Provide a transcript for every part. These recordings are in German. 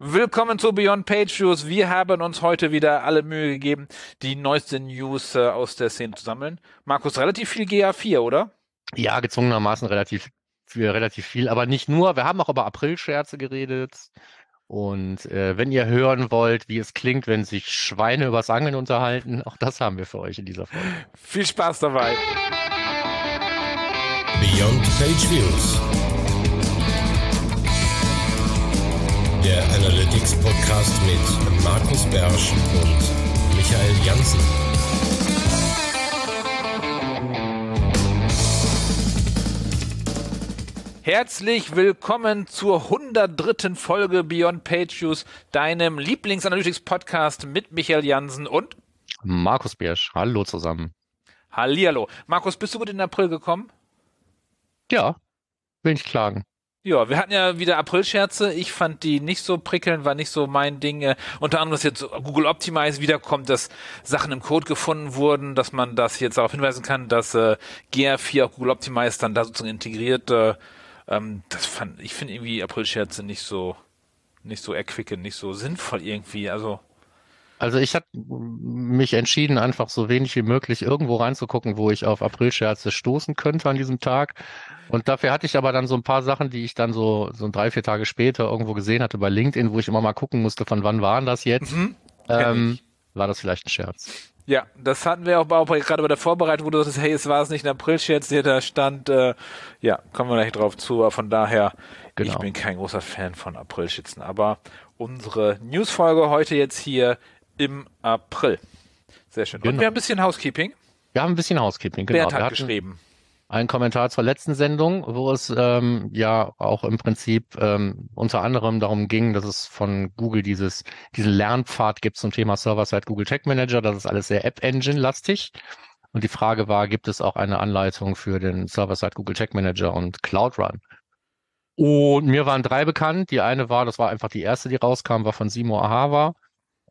Willkommen zu Beyond Page Views. Wir haben uns heute wieder alle Mühe gegeben, die neuesten News äh, aus der Szene zu sammeln. Markus, relativ viel GA4, oder? Ja, gezwungenermaßen relativ, für relativ viel, aber nicht nur. Wir haben auch über April-Scherze geredet. Und äh, wenn ihr hören wollt, wie es klingt, wenn sich Schweine übers Angeln unterhalten, auch das haben wir für euch in dieser Folge. Viel Spaß dabei. Beyond Page Views. Der Analytics Podcast mit Markus Bersch und Michael Janssen. Herzlich willkommen zur 103. Folge Beyond Page Views, deinem Lieblingsanalytics-Podcast mit Michael Jansen und Markus Bersch. Hallo zusammen. Hallihallo. Markus, bist du gut in den April gekommen? Ja, will nicht klagen. Ja, wir hatten ja wieder Aprilscherze. Ich fand die nicht so prickelnd, war nicht so mein Ding. Äh, unter anderem, dass jetzt Google Optimize wiederkommt, dass Sachen im Code gefunden wurden, dass man das jetzt darauf hinweisen kann, dass äh, GR4 auch Google Optimize dann da sozusagen integriert. Äh, ähm, das fand, ich finde irgendwie Aprilscherze nicht so, nicht so erquickend, nicht so sinnvoll irgendwie. Also Also ich habe mich entschieden, einfach so wenig wie möglich irgendwo reinzugucken, wo ich auf Aprilscherze stoßen könnte an diesem Tag. Und dafür hatte ich aber dann so ein paar Sachen, die ich dann so, so drei, vier Tage später irgendwo gesehen hatte bei LinkedIn, wo ich immer mal gucken musste, von wann waren das jetzt. Mhm. Ähm, ich. war das vielleicht ein Scherz? Ja, das hatten wir auch, auch bei- gerade bei der Vorbereitung, wo du sagst, hey, es war es nicht ein Aprilscherz, der da stand. Äh, ja, kommen wir gleich drauf zu. Aber von daher, ich Genau. bin kein großer Fan von Aprilschützen. Aber unsere Newsfolge heute jetzt hier im April. Sehr schön. Und Genau. wir haben ein bisschen Housekeeping. Wir haben ein bisschen Housekeeping, genau. Bernd hat geschrieben. einen Kommentar zur letzten Sendung, wo es ähm, ja auch im Prinzip ähm, unter anderem darum ging, dass es von Google dieses, diesen Lernpfad gibt zum Thema Server-Side Google Tag Manager. Das ist alles sehr App-Engine-lastig. Und die Frage war, gibt es auch eine Anleitung für den Server-Side Google Tag Manager und Cloud Run? Und mir waren drei bekannt. Die eine war, das war einfach die erste, die rauskam, war von Simo Ahava.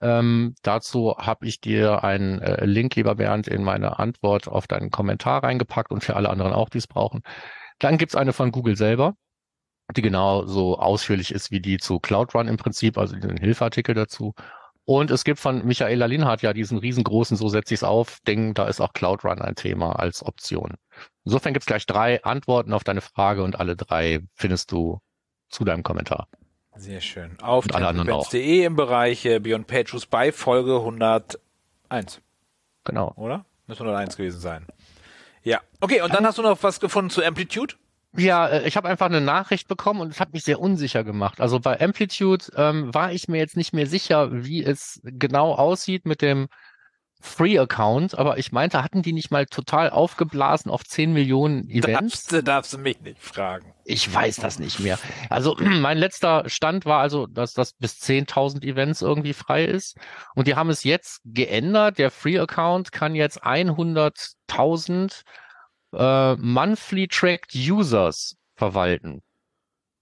Ähm, dazu habe ich dir einen äh, Link, lieber Bernd, in meine Antwort auf deinen Kommentar reingepackt und für alle anderen auch, die es brauchen. Dann gibt's eine von Google selber, die genau so ausführlich ist wie die zu Cloud Run im Prinzip, also den Hilfeartikel dazu. Und es gibt von Michaela Linhardt ja diesen riesengroßen, so setze ich es auf, Ding, da ist auch Cloud Run ein Thema als Option. Insofern gibt's gleich drei Antworten auf deine Frage und alle drei findest du zu deinem Kommentar. Sehr schön. Auf tempobands.de im Bereich äh, Beyond Pages bei Folge 101, Genau. oder? Müsste 101 gewesen sein. Ja. Okay, und dann hast du noch was gefunden zu Amplitude? Ja, äh, ich habe einfach eine Nachricht bekommen und es hat mich sehr unsicher gemacht. Also bei Amplitude ähm, war ich mir jetzt nicht mehr sicher, wie es genau aussieht mit dem Free-Account, aber ich meinte, hatten die nicht mal total aufgeblasen auf 10 Millionen Events? Darfst du, darfst du mich nicht fragen. Ich weiß das nicht mehr. Also mein letzter Stand war also, dass das bis 10.000 Events irgendwie frei ist. Und die haben es jetzt geändert. Der Free-Account kann jetzt 100.000 äh, monthly tracked Users verwalten.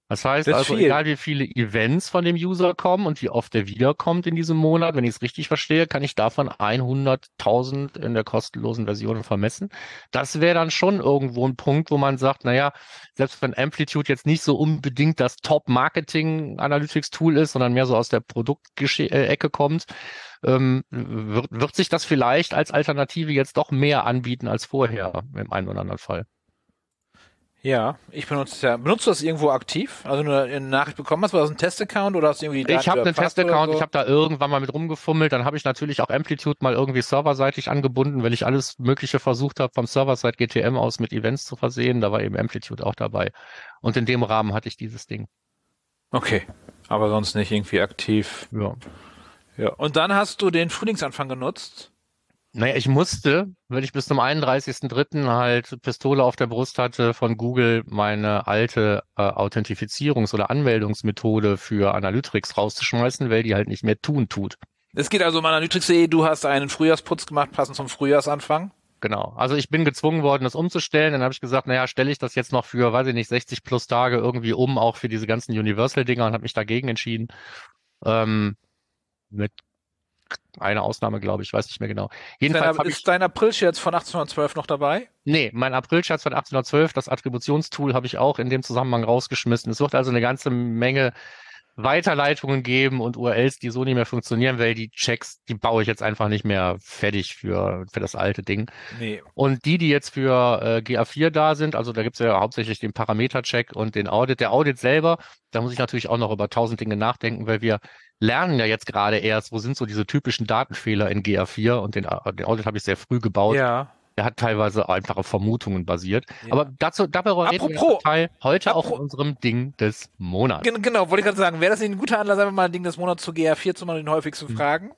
Das heißt Das also, viel. egal wie viele Events von dem User kommen und wie oft er wiederkommt in diesem Monat, wenn ich es richtig verstehe, kann ich davon 100.000 in der kostenlosen Version vermessen. Das wäre dann schon irgendwo ein Punkt, wo man sagt, naja, selbst wenn Amplitude jetzt nicht so unbedingt das Top-Marketing-Analytics-Tool ist, sondern mehr so aus der Produktecke kommt, ähm, wird, wird sich das vielleicht als Alternative jetzt doch mehr anbieten als vorher im einen oder anderen Fall. Ja, ich benutze ja. Benutzt du das irgendwo aktiv? Also nur eine Nachricht bekommen hast, war das ein Test-Account oder hast du irgendwie die Ich Daten habe einen Test-Account, so? ich habe da irgendwann mal mit rumgefummelt, dann habe ich natürlich auch Amplitude mal irgendwie serverseitig angebunden, weil ich alles Mögliche versucht habe, vom Server-Side GTM aus mit Events zu versehen. Da war eben Amplitude auch dabei. Und in dem Rahmen hatte ich dieses Ding. Okay, aber sonst nicht irgendwie aktiv. Ja. Ja. Und dann hast du den Frühlingsanfang genutzt. Naja, ich musste, wenn ich bis zum 31.03. halt Pistole auf der Brust hatte, von Google meine alte äh, Authentifizierungs- oder Anmeldungsmethode für Analytics rauszuschmeißen, weil die halt nicht mehr tun tut. Es geht also um Analytics.de, du hast einen Frühjahrsputz gemacht, passend zum Frühjahrsanfang. Genau. Also ich bin gezwungen worden, das umzustellen. Dann habe ich gesagt, naja, stelle ich das jetzt noch für, weiß ich nicht, 60 plus Tage irgendwie um, auch für diese ganzen Universal-Dinger und habe mich dagegen entschieden. Ähm, mit einer Ausnahme, glaube ich, weiß nicht mehr genau. Ist Jedenfalls dein, habe ich ist dein Aprilscherz von 1812 noch dabei? Nee, mein Aprilscherz von 1812, das Attributionstool habe ich auch in dem Zusammenhang rausgeschmissen. Es wird also eine ganze Menge Weiterleitungen geben und URLs, die so nicht mehr funktionieren, weil die Checks, die baue ich jetzt einfach nicht mehr fertig für, für das alte Ding. Nee. Und die, die jetzt für äh, GA4 da sind, also da gibt's ja hauptsächlich den Parameter-Check und den Audit. Der Audit selber, da muss ich natürlich auch noch über tausend Dinge nachdenken, weil wir lernen ja jetzt gerade erst, wo sind so diese typischen Datenfehler in GA4 und den, den Audit habe ich sehr früh gebaut. Ja. Der hat teilweise einfache Vermutungen basiert. Ja. Aber dazu, darüber reden wir Apropos- Teil heute auch in unserem Ding des Monats. Gen genau, wollte ich gerade sagen, wäre das nicht ein guter Anlass, einfach mal ein Ding des Monats zu GR4 zu machen den häufigsten Hm. Fragen?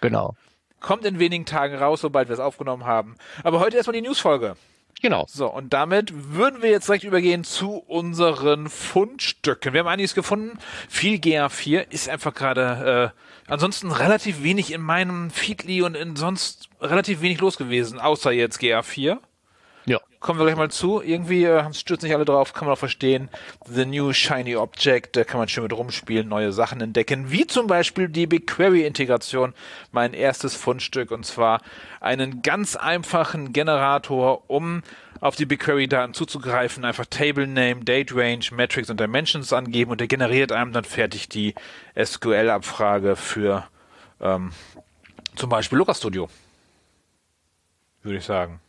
Genau. Kommt in wenigen Tagen raus, sobald wir es aufgenommen haben. Aber heute erstmal die Newsfolge. Genau. So, und damit würden wir jetzt direkt übergehen zu unseren Fundstücken. Wir haben einiges gefunden. Viel GA4 ist einfach gerade äh, ansonsten relativ wenig in meinem Feedly und in sonst relativ wenig los gewesen, außer jetzt GA4. Ja. Kommen wir gleich mal zu. Irgendwie äh, stürzen nicht alle drauf, kann man auch verstehen. The New Shiny Object, da kann man schön mit rumspielen, neue Sachen entdecken, wie zum Beispiel die BigQuery-Integration, mein erstes Fundstück, und zwar einen ganz einfachen Generator, um auf die BigQuery-Daten zuzugreifen, einfach Table Name, Date Range, Metrics und Dimensions angeben und der generiert einem dann fertig die SQL-Abfrage für ähm, zum Beispiel Looker Studio. Würde ich sagen.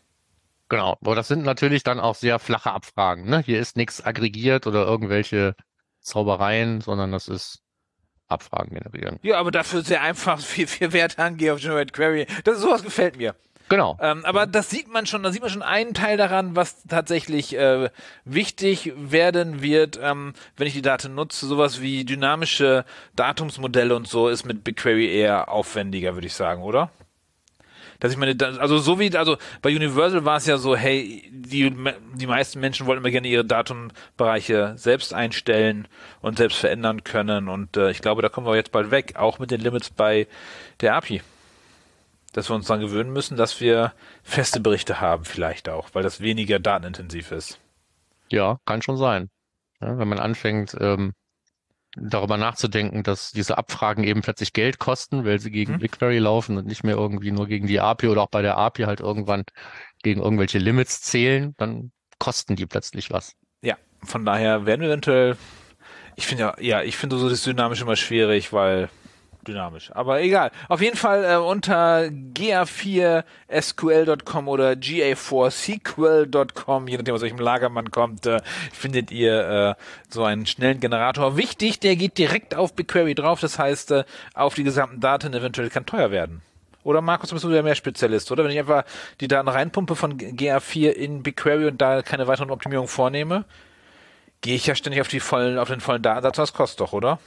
Genau. Aber das sind natürlich dann auch sehr flache Abfragen. Ne? Hier ist nichts aggregiert oder irgendwelche Zaubereien, sondern das ist Abfragen generieren. Ja, aber dafür sehr einfach viel, viel Wert angehen auf Generate Query. Das sowas gefällt mir. Genau. Ähm, aber das sieht man schon, da sieht man schon einen Teil daran, was tatsächlich äh, wichtig werden wird, ähm, wenn ich die Daten nutze. Sowas wie dynamische Datumsmodelle und so ist mit BigQuery eher aufwendiger, würde ich sagen, oder? Dass ich meine, also so wie, also bei Universal war es ja so, hey, die, die meisten Menschen wollen immer gerne ihre Datumbereiche selbst einstellen und selbst verändern können und äh, ich glaube, da kommen wir jetzt bald weg, auch mit den Limits bei der API. Dass wir uns dann gewöhnen müssen, dass wir feste Berichte haben, vielleicht auch, weil das weniger datenintensiv ist. Ja, kann schon sein. Ja, wenn man anfängt, ähm, darüber nachzudenken, dass diese Abfragen eben plötzlich Geld kosten, weil sie gegen Mhm. BigQuery laufen und nicht mehr irgendwie nur gegen die API oder auch bei der API halt irgendwann gegen irgendwelche Limits zählen, dann kosten die plötzlich was. Ja, von daher werden wir eventuell, ich finde ja, ja, ich finde so das Dynamisch immer schwierig, weil dynamisch. Aber egal. Auf jeden Fall äh, unter ga4sql.com oder ga4sql.com, je nachdem aus welchem Lager man kommt, äh, findet ihr äh, so einen schnellen Generator. Wichtig, der geht direkt auf BigQuery drauf, das heißt äh, auf die gesamten Daten eventuell kann teuer werden. Oder Markus, bist du ja mehr Spezialist, oder? Wenn ich einfach die Daten reinpumpe von GA4 in BigQuery und da keine weiteren Optimierungen vornehme, gehe ich ja ständig auf die vollen, auf den vollen Datensatz. Das kostet doch, oder?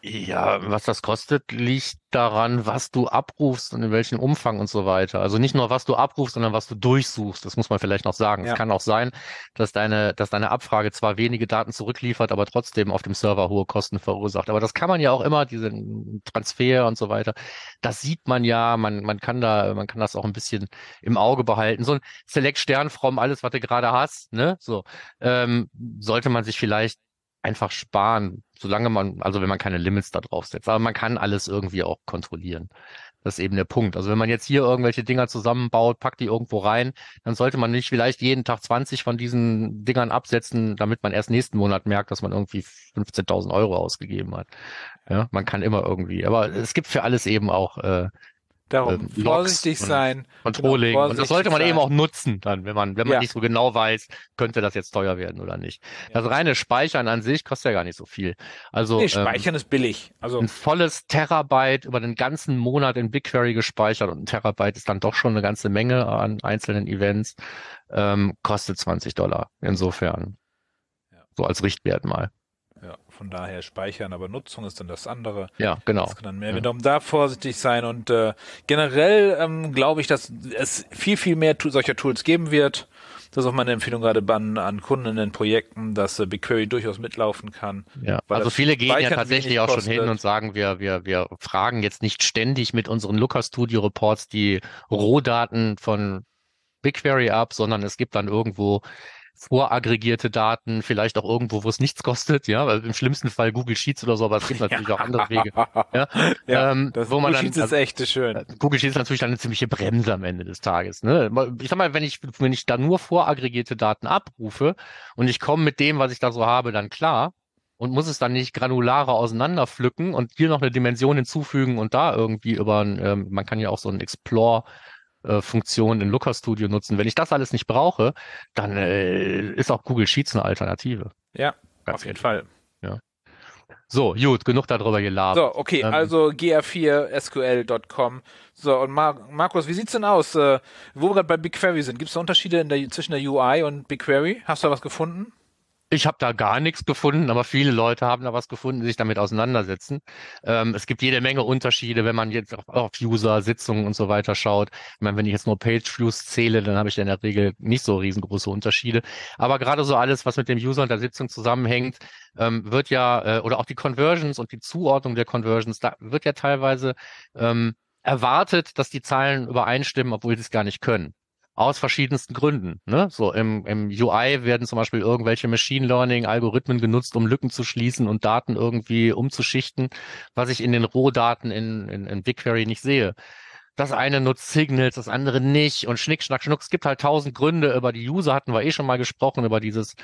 Ja, was das kostet, liegt daran, was du abrufst und in welchem Umfang und so weiter. Also nicht nur, was du abrufst, sondern was du durchsuchst. Das muss man vielleicht noch sagen. Ja. Es kann auch sein, dass deine, dass deine Abfrage zwar wenige Daten zurückliefert, aber trotzdem auf dem Server hohe Kosten verursacht. Aber das kann man ja auch immer, diesen Transfer und so weiter. Das sieht man ja. Man, man kann da, man kann das auch ein bisschen im Auge behalten. So ein Select Stern from alles, was du gerade hast, ne? So, ähm, sollte man sich vielleicht einfach sparen, solange man, also wenn man keine Limits da drauf setzt. Aber man kann alles irgendwie auch kontrollieren. Das ist eben der Punkt. Also wenn man jetzt hier irgendwelche Dinger zusammenbaut, packt die irgendwo rein, dann sollte man nicht vielleicht jeden Tag 20 von diesen Dingern absetzen, damit man erst nächsten Monat merkt, dass man irgendwie 15.000 Euro ausgegeben hat. Ja, man kann immer irgendwie. Aber es gibt für alles eben auch äh, Darum Ähm, vorsichtig sein. Controlling. Genau, und das sollte man vorsichtig eben sein. auch nutzen dann, wenn man, wenn man Ja. nicht so genau weiß, könnte das jetzt teuer werden oder nicht. Ja. Das reine Speichern an sich kostet ja gar nicht so viel. Also Nee, ähm, Speichern ist billig. Also ein volles Terabyte über den ganzen Monat in BigQuery gespeichert und ein Terabyte ist dann doch schon eine ganze Menge an einzelnen Events, ähm, kostet 20 Dollar. Insofern. Ja. So als Richtwert mal. Ja, von daher speichern, aber Nutzung ist dann das andere. Ja, genau. Das kann dann mehr Ja. werden. Darum da vorsichtig sein und äh, generell ähm, glaube ich, dass es viel, viel mehr solcher Tools geben wird. Das ist auch meine Empfehlung gerade an, an Kunden in den Projekten, dass äh, BigQuery durchaus mitlaufen kann. Ja, also viele gehen ja tatsächlich auch schon hin und sagen, wir, wir, wir fragen jetzt nicht ständig mit unseren Looker Studio Reports die Rohdaten von BigQuery ab, sondern es gibt dann irgendwo voraggregierte Daten, vielleicht auch irgendwo, wo es nichts kostet, ja, weil im schlimmsten Fall Google Sheets oder so, aber es gibt natürlich auch andere Wege. Ja, Ja, ähm, das wo man dann, Sheets ist echt schön. Google Sheets ist natürlich dann eine ziemliche Bremse am Ende des Tages. Ne? Ich sag mal, wenn ich, wenn ich da nur voraggregierte Daten abrufe und ich komme mit dem, was ich da so habe, dann klar, und muss es dann nicht granularer auseinanderpflücken und hier noch eine Dimension hinzufügen und da irgendwie über, ein, ähm, man kann ja auch so ein Explore äh, Funktion in Looker Studio nutzen. Wenn ich das alles nicht brauche, dann äh, ist auch Google Sheets eine Alternative. Ja, Ganz auf jeden Fall. Ja. So, gut, genug darüber gelabert. So, okay, ähm, also gr4sql.com. So, und Mar Markus, wie sieht's denn aus, äh, wo wir gerade bei BigQuery sind? Gibt es da Unterschiede in der, zwischen der UI und BigQuery? Hast du da was gefunden? Ich habe da gar nichts gefunden, aber viele Leute haben da was gefunden, die sich damit auseinandersetzen. Ähm, es gibt jede Menge Unterschiede, wenn man jetzt auf, auf User, Sitzungen und so weiter schaut. Ich meine, wenn ich jetzt nur Page-Views zähle, dann habe ich in der Regel nicht so riesengroße Unterschiede. Aber gerade so alles, was mit dem User und der Sitzung zusammenhängt, ähm, wird ja, äh, oder auch die Conversions und die Zuordnung der Conversions, da wird ja teilweise ähm, erwartet, dass die Zahlen übereinstimmen, obwohl sie es gar nicht können aus verschiedensten Gründen. Ne? So im, im UI werden zum Beispiel irgendwelche Machine Learning Algorithmen genutzt, um Lücken zu schließen und Daten irgendwie umzuschichten, was ich in den Rohdaten in, in, in BigQuery nicht sehe. Das eine nutzt Signals, das andere nicht und Schnick, Schnack, Schnuck. Es gibt halt tausend Gründe. Über die User hatten wir eh schon mal gesprochen, über dieses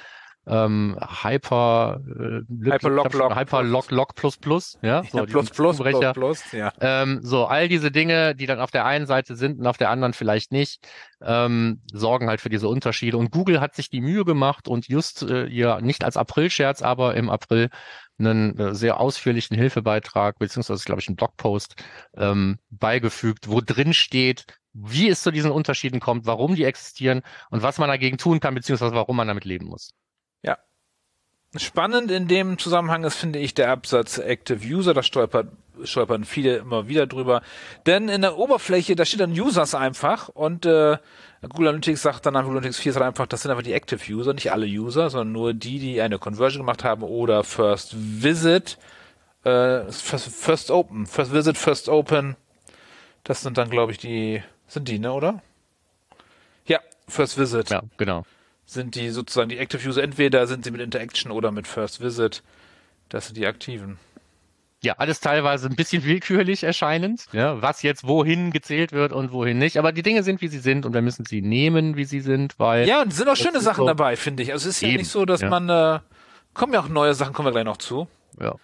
ähm, Hyper äh, Hyperlock Lock Hyperlock Lock plus plus ja, so ja, plus plus plus plus ja. Ähm, so all diese Dinge die dann auf der einen Seite sind und auf der anderen vielleicht nicht ähm, sorgen halt für diese Unterschiede. Und Google hat sich die Mühe gemacht und just äh, ihr nicht als April-Scherz aber im April einen äh, sehr ausführlichen Hilfebeitrag beziehungsweise glaube ich einen Blogpost ähm, beigefügt wo drin steht wie es zu diesen Unterschieden kommt, warum die existieren und was man dagegen tun kann, beziehungsweise warum man damit leben muss. Spannend in dem Zusammenhang ist, finde ich, der Absatz Active User. Da stolpert, stolpern viele immer wieder drüber. Denn in der Oberfläche, da steht dann Users einfach und äh, Google Analytics sagt dann, Google Analytics 4 sagt einfach, das sind einfach die Active User, nicht alle User, sondern nur die, die eine Conversion gemacht haben oder First Visit, äh, First, First Open, First Visit, First Open. Das sind dann, glaube ich, die, sind die, ne, oder? Ja, First Visit. Ja, genau sind die sozusagen die Active User, entweder sind sie mit Interaction oder mit First Visit. Das sind die aktiven. Ja, alles teilweise ein bisschen willkürlich erscheinend, ja, was jetzt wohin gezählt wird und wohin nicht. Aber die Dinge sind, wie sie sind und wir müssen sie nehmen, wie sie sind, weil. Ja, und es sind auch schöne Sachen so dabei, finde ich. Also es ist eben, ja nicht so, dass ja. man, äh, kommen ja auch neue Sachen, kommen wir gleich noch zu. Ja.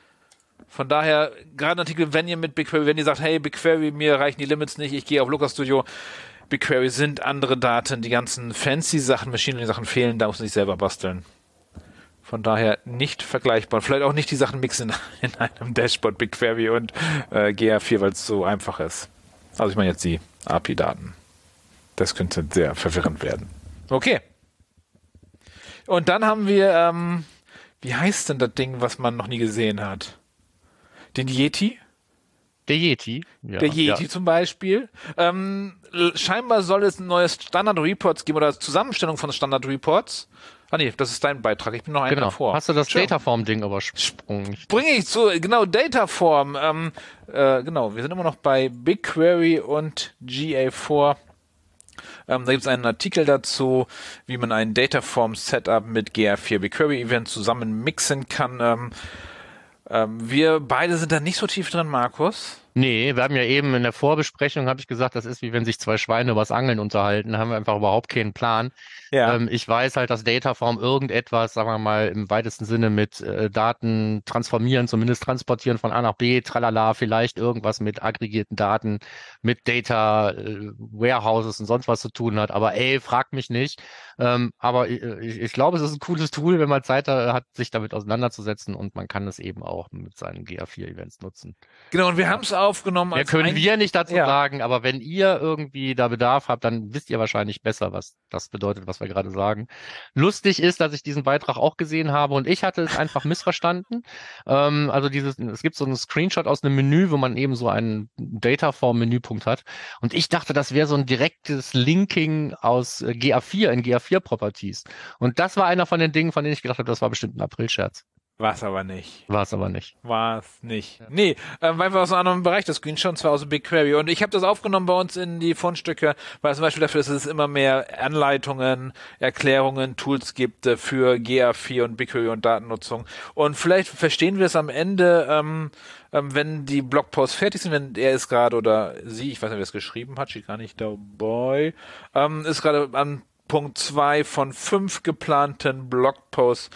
Von daher, gerade ein Artikel, wenn ihr mit BigQuery, wenn ihr sagt, hey, BigQuery, mir reichen die Limits nicht, ich gehe auf Looker Studio, BigQuery sind andere Daten, die ganzen fancy Sachen, Machine Learning Sachen fehlen, da muss man sich selber basteln. Von daher nicht vergleichbar. Vielleicht auch nicht die Sachen mixen in einem Dashboard BigQuery und äh, GA4, weil es so einfach ist. Also ich meine jetzt die API-Daten. Das könnte sehr verwirrend werden. Okay. Und dann haben wir, ähm, wie heißt denn das Ding, was man noch nie gesehen hat? Den Yeti? Der Yeti. Ja, der Yeti ja. zum Beispiel. Ähm, scheinbar soll es neue Standard Reports geben oder Zusammenstellung von Standard Reports. Ah nee, das ist dein Beitrag. Ich bin noch einen genau. davor. Hast du das Dataform-Ding übersprungen? Bringe ich zu, genau, Dataform. Ähm, äh, genau, wir sind immer noch bei BigQuery und GA4. Ähm, da gibt es einen Artikel dazu, wie man ein Dataform-Setup mit GA4 BigQuery-Event zusammen mixen kann. Ähm, ähm, wir beide sind da nicht so tief drin, Markus. Nee, wir haben ja eben in der Vorbesprechung, habe ich gesagt, das ist wie wenn sich zwei Schweine übers Angeln unterhalten, da haben wir einfach überhaupt keinen Plan. Ja. Ähm, ich weiß halt, dass Dataform irgendetwas, sagen wir mal, im weitesten Sinne mit äh, Daten transformieren, zumindest transportieren von A nach B, tralala, vielleicht irgendwas mit aggregierten Daten, mit Data äh, Warehouses und sonst was zu tun hat. Aber ey, frag mich nicht. Ähm, aber äh, ich, ich glaube, es ist ein cooles Tool, wenn man Zeit hat, sich damit auseinanderzusetzen und man kann es eben auch mit seinen GA4-Events nutzen. Genau, und wir haben es aufgenommen. Mehr können wir nicht dazu ja. sagen, aber wenn ihr irgendwie da Bedarf habt, dann wisst ihr wahrscheinlich besser, was das bedeutet, was wir gerade sagen. Lustig ist, dass ich diesen Beitrag auch gesehen habe und ich hatte es einfach missverstanden. Ähm, also dieses, es gibt so einen Screenshot aus einem Menü, wo man eben so einen Dataform-Menüpunkt hat und ich dachte, das wäre so ein direktes Linking aus äh, GA4 in GA4-Properties. Und das war einer von den Dingen, von denen ich gedacht habe, das war bestimmt ein Aprilscherz. War es aber nicht. War es aber nicht. War es nicht. Ja. Nee, ähm, weil wir aus einem anderen Bereich das Screenshot, und zwar aus BigQuery. Und ich habe das aufgenommen bei uns in die Fundstücke, weil zum Beispiel dafür, dass es immer mehr Anleitungen, Erklärungen, Tools gibt äh, für GA4 und BigQuery und Datennutzung. Und vielleicht verstehen wir es am Ende, ähm, ähm, wenn die Blogposts fertig sind, wenn er ist gerade oder sie, ich weiß nicht, wer es geschrieben hat, steht gar nicht dabei, ähm, ist gerade an Punkt zwei von fünf geplanten Blogposts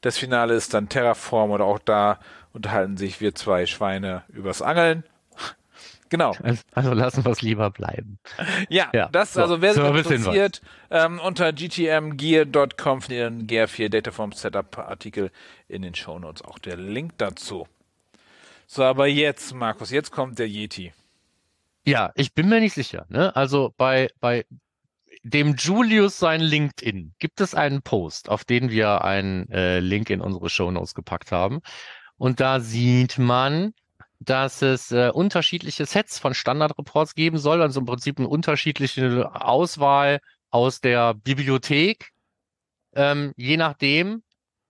Das Finale ist dann Terraform oder auch da unterhalten sich wir zwei Schweine übers Angeln. Genau. Also, lassen wir es lieber bleiben. Ja, Ja, das, so, also wer sich interessiert, ähm, unter gtmgear.com findet ihr einen Gear 4 Dataform Setup Artikel in den Shownotes auch der Link dazu. So, aber jetzt, Markus, jetzt kommt der Yeti. Ja, ich bin mir nicht sicher. Ne? Also bei, bei dem Julius sein LinkedIn. Gibt es einen Post, auf den wir einen äh, Link in unsere Shownotes gepackt haben. Und da sieht man, dass es äh, unterschiedliche Sets von Standardreports geben soll, also im Prinzip eine unterschiedliche Auswahl aus der Bibliothek, ähm, je nachdem,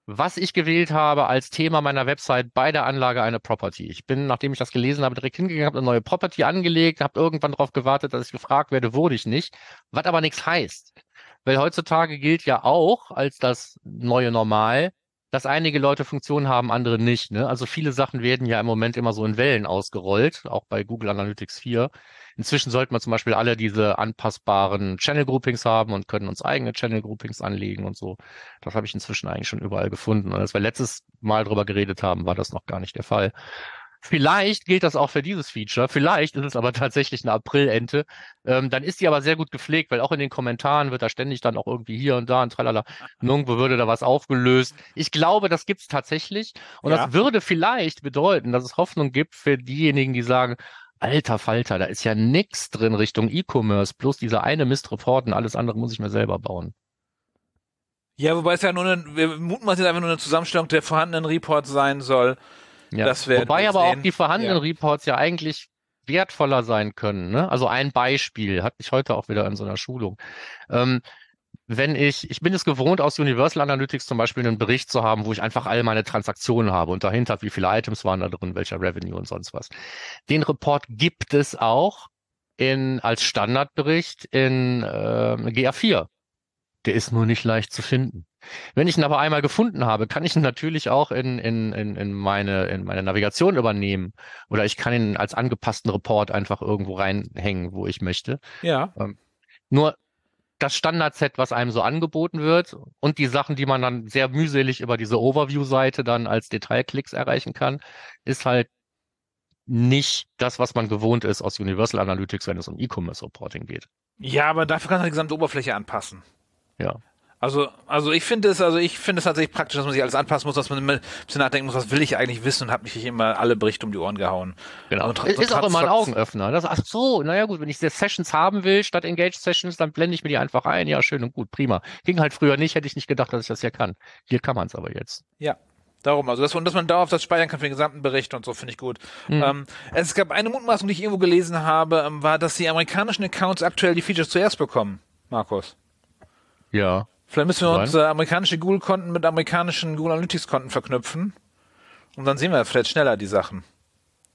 was ich gewählt habe als Thema meiner Website bei der Anlage einer Property. Ich bin, nachdem ich das gelesen habe, direkt hingegangen, habe eine neue Property angelegt, habe irgendwann darauf gewartet, dass ich gefragt werde, wurde ich nicht, was aber nichts heißt. Weil heutzutage gilt ja auch als das neue Normal, dass einige Leute Funktionen haben, andere nicht. Ne? Also viele Sachen werden ja im Moment immer so in Wellen ausgerollt, auch bei Google Analytics 4. Inzwischen sollten wir zum Beispiel alle diese anpassbaren Channel Groupings haben und können uns eigene Channel Groupings anlegen und so. Das habe ich inzwischen eigentlich schon überall gefunden. Und als wir letztes Mal drüber geredet haben, war das noch gar nicht der Fall. Vielleicht gilt das auch für dieses Feature. Vielleicht ist es aber tatsächlich eine Aprilente. Ähm, dann ist die aber sehr gut gepflegt, weil auch in den Kommentaren wird da ständig dann auch irgendwie hier und da und tralala. Nirgendwo würde da was aufgelöst. Ich glaube, das gibt's tatsächlich. Und Ja. das würde vielleicht bedeuten, dass es Hoffnung gibt für diejenigen, die sagen, alter Falter, da ist ja nix drin Richtung E-Commerce, bloß dieser eine Mist-Report und alles andere muss ich mir selber bauen. Ja, wobei es ja nur eine, wir mutmaßen jetzt einfach nur eine Zusammenstellung der vorhandenen Reports sein soll. Ja. Das Wobei aber sehen. auch die vorhandenen Ja. Reports ja eigentlich wertvoller sein können. Ne? Also ein Beispiel hatte ich heute auch wieder in so einer Schulung. Ähm, wenn ich, ich bin es gewohnt, aus Universal Analytics zum Beispiel einen Bericht zu haben, wo ich einfach all meine Transaktionen habe und dahinter, wie viele Items waren da drin, welcher Revenue und sonst was. Den Report gibt es auch in, als Standardbericht in äh, GA4. Der ist nur nicht leicht zu finden. Wenn ich ihn aber einmal gefunden habe, kann ich ihn natürlich auch in, in, in, in, meine, in meine Navigation übernehmen. Oder ich kann ihn als angepassten Report einfach irgendwo reinhängen, wo ich möchte. Ja. Nur das Standardset, was einem so angeboten wird und die Sachen, die man dann sehr mühselig über diese Overview-Seite dann als Detailklicks erreichen kann, ist halt nicht das, was man gewohnt ist aus Universal Analytics, wenn es um E-Commerce Reporting geht. Ja, aber dafür kann man die gesamte Oberfläche anpassen. Ja. Also, also ich finde es, also ich finde es tatsächlich praktisch, dass man sich alles anpassen muss, dass man immer ein bisschen nachdenken muss, was will ich eigentlich wissen und habe mich nicht immer alle Berichte um die Ohren gehauen. Genau. Also tra- ist ist auch immer ein Augenöffner. Das, ach so, naja gut, wenn ich diese Sessions haben will, statt Engaged Sessions, dann blende ich mir die einfach ein. Ja, schön und gut, prima. Ging halt früher nicht, hätte ich nicht gedacht, dass ich das hier kann. Hier kann man es aber jetzt. Ja. Darum, also dass, und dass man dauerhaft das speichern kann für den gesamten Bericht und so, finde ich gut. Mhm. Ähm, es gab eine Mutmaßung, die ich irgendwo gelesen habe, ähm, war, dass die amerikanischen Accounts aktuell die Features zuerst bekommen. Markus. Ja. Vielleicht müssen wir Nein. uns äh, amerikanische Google-Konten mit amerikanischen Google Analytics-Konten verknüpfen. Und dann sehen wir vielleicht schneller die Sachen.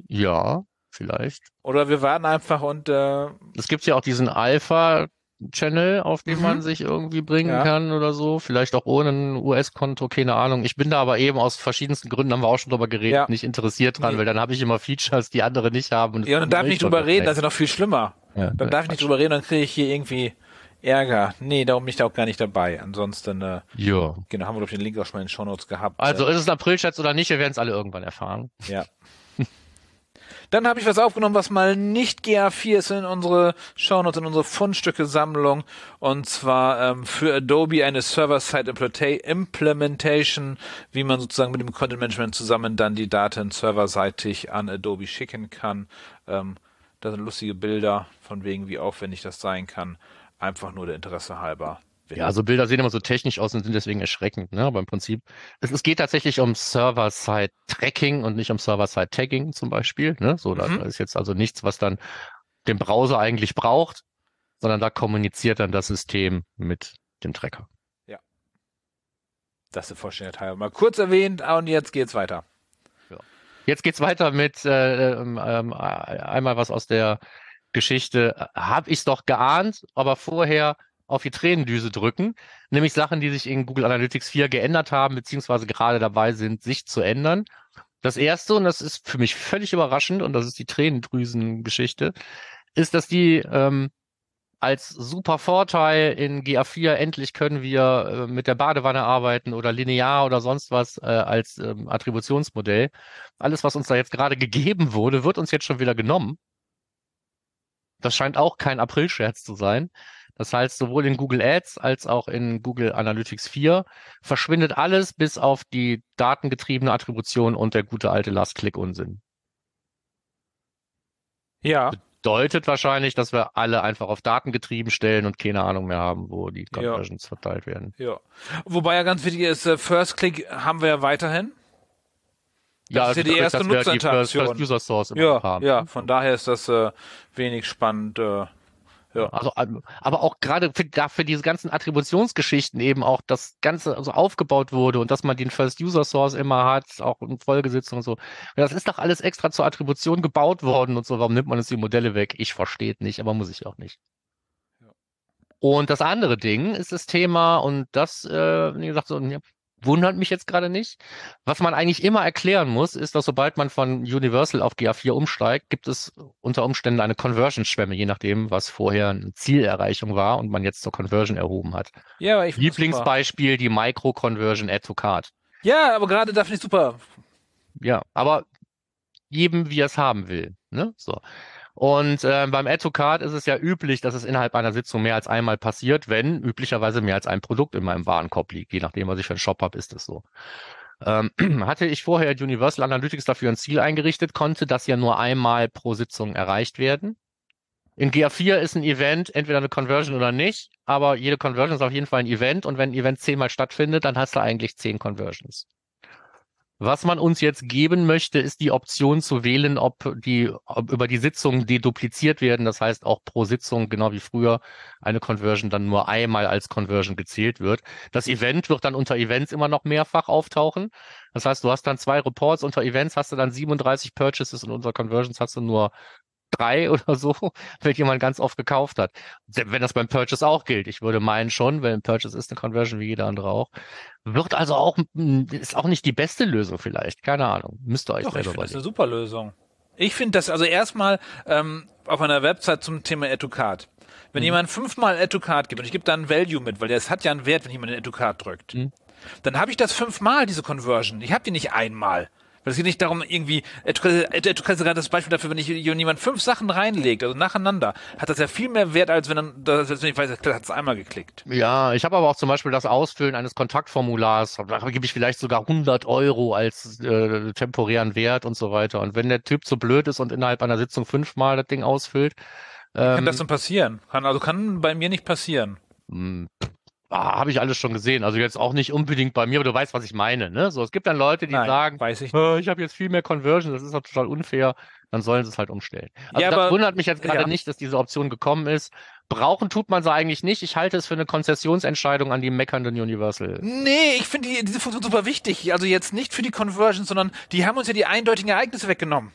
Ja, vielleicht. Oder wir warten einfach und äh, Es gibt ja auch diesen Alpha-Channel, auf den Mhm. man sich irgendwie bringen Ja. kann oder so. Vielleicht auch ohne ein US-Konto, keine Ahnung. Ich bin da aber eben aus verschiedensten Gründen, haben wir auch schon drüber geredet, Ja. nicht interessiert dran, Nee. weil dann habe ich immer Features, die andere nicht haben. und ja, dann kommt darf ich nicht drüber reden, das das ist ja noch viel schlimmer. ja, Dann darf ich nicht drüber reden, dann kriege ich hier irgendwie Ärger. Nee, darum bin ich da auch gar nicht dabei. Ansonsten, äh, Ja. genau, haben wir, glaube ich, den Link auch schon mal in den Shownotes gehabt. Also äh, ist es ein April-Schatz oder nicht, wir werden es alle irgendwann erfahren. Ja. Dann habe ich was aufgenommen, was mal nicht GA4 ist in unsere Shownotes, in unsere Fundstücke-Sammlung. Und zwar ähm, für Adobe eine Server-Side-Implementation, wie man sozusagen mit dem Content-Management zusammen dann die Daten serverseitig an Adobe schicken kann. Ähm, da sind lustige Bilder, von wegen wie aufwendig das sein kann. Einfach nur der Interesse halber. Ja, also Bilder sehen immer so technisch aus und sind deswegen erschreckend, ne? Aber im Prinzip, es, es geht tatsächlich um Server-Side-Tracking und nicht um Server-Side-Tagging zum Beispiel, ne? So, da, Mhm. da ist jetzt also nichts, was dann den Browser eigentlich braucht, sondern da kommuniziert dann das System mit dem Tracker. Das ist der Vollständigkeit halber. Mal kurz erwähnt und jetzt geht's weiter. Jetzt geht's weiter mit äh, ähm, ähm, einmal was aus der Geschichte. Hab ich's doch geahnt, aber vorher auf die Tränendüse drücken, nämlich Sachen, die sich in Google Analytics 4 geändert haben, beziehungsweise gerade dabei sind, sich zu ändern. Das erste, und das ist für mich völlig überraschend, und das ist die Tränendrüsen-Geschichte, ist, dass die ähm, als super Vorteil in GA4 endlich können wir äh, mit der Badewanne arbeiten oder linear oder sonst was äh, als ähm, Attributionsmodell. Alles, was uns da jetzt gerade gegeben wurde, wird uns jetzt schon wieder genommen. Das scheint auch kein April-Scherz zu sein. Das heißt, sowohl in Google Ads als auch in Google Analytics 4 verschwindet alles bis auf die datengetriebene Attribution und der gute alte Last-Click-Unsinn. Ja. Bedeutet wahrscheinlich, dass wir alle einfach auf Daten getrieben stellen und keine Ahnung mehr haben, wo die Conversions ja. verteilt werden. Ja. Wobei ja ganz wichtig ist, äh, First Click haben wir ja weiterhin. Das ja, ist ja die erste Nutzerinteraktion. First User Source ja, haben. ja, von daher ist das äh, wenig spannend. Äh, ja. Also, ähm, aber auch gerade für, dafür diese ganzen Attributionsgeschichten eben auch das Ganze so aufgebaut wurde und dass man den First User Source immer hat, auch in Folgesitzungen und so. Das ist doch alles extra zur Attribution gebaut worden und so. Warum nimmt man jetzt die Modelle weg? Ich verstehe nicht, aber muss ich auch nicht. Und das andere Ding ist das Thema, und das, äh, wie gesagt, so, wundert mich jetzt gerade nicht. Was man eigentlich immer erklären muss, ist, dass sobald man von Universal auf GA4 umsteigt, gibt es unter Umständen eine Conversion-Schwemme, je nachdem, was vorher eine Zielerreichung war und man jetzt zur Conversion erhoben hat. Ja, ich Lieblingsbeispiel, die Micro-Conversion Add to Card. Ja, aber gerade da finde ich super. Ja, aber jedem, wie er es haben will. Ne? So. Und äh, beim Add to Card ist es ja üblich, dass es innerhalb einer Sitzung mehr als einmal passiert, wenn üblicherweise mehr als ein Produkt in meinem Warenkorb liegt. Je nachdem, was ich für einen Shop habe, ist es so. Ähm, hatte ich vorher Universal Analytics dafür ein Ziel eingerichtet, konnte das ja nur einmal pro Sitzung erreicht werden. In GA4 ist ein Event entweder eine Conversion oder nicht, aber jede Conversion ist auf jeden Fall ein Event und wenn ein Event zehnmal stattfindet, dann hast du eigentlich zehn Conversions. Was man uns jetzt geben möchte, ist die Option zu wählen, ob die ob über die Sitzung dedupliziert werden. Das heißt auch pro Sitzung, genau wie früher, eine Conversion dann nur einmal als Conversion gezählt wird. Das Event wird dann unter Events immer noch mehrfach auftauchen. Das heißt, du hast dann zwei Reports unter Events, hast du dann 37 Purchases und unter Conversions hast du nur drei oder so, wenn jemand ganz oft gekauft hat. Wenn das beim Purchase auch gilt. Ich würde meinen schon, weil ein Purchase ist eine Conversion wie jeder andere auch. Wird also auch, ist auch nicht die beste Lösung vielleicht. Keine Ahnung. Müsst ihr euch Doch, selber ich Das ist eine super Lösung. Ich finde das also erstmal ähm, auf einer Website zum Thema Educard. Wenn mhm. jemand fünfmal Educard gibt und ich gebe dann Value mit, weil das hat ja einen Wert, wenn jemand den Educard drückt, mhm. dann habe ich das fünfmal, diese Conversion. Ich habe die nicht einmal. Weil es geht nicht darum, irgendwie, du kannst gerade das Beispiel dafür, wenn ich jemand fünf Sachen reinlegt, also nacheinander, hat das ja viel mehr Wert, als wenn dann, das, wenn ich weiß, hat es einmal geklickt. Ja, ich habe aber auch zum Beispiel das Ausfüllen eines Kontaktformulars, da gebe ich vielleicht sogar 100 Euro als äh, temporären Wert und so weiter. Und wenn der Typ so blöd ist und innerhalb einer Sitzung fünfmal das Ding ausfüllt, ähm, kann das denn passieren? Kann, also kann bei mir nicht passieren. Ah, habe ich alles schon gesehen. Also jetzt auch nicht unbedingt bei mir, aber du weißt, was ich meine. Ne? So, es gibt dann Leute, die Nein, sagen, weiß ich, äh, ich habe jetzt viel mehr Conversion, das ist doch total unfair. Dann sollen sie es halt umstellen. Also ja, das aber, wundert mich jetzt gerade ja. nicht, dass diese Option gekommen ist. Brauchen tut man sie eigentlich nicht. Ich halte es für eine Konzessionsentscheidung an die meckernden Universal. Nee, ich finde die, diese Funktion super wichtig. Also jetzt nicht für die Conversion, sondern die haben uns ja die eindeutigen Ereignisse weggenommen.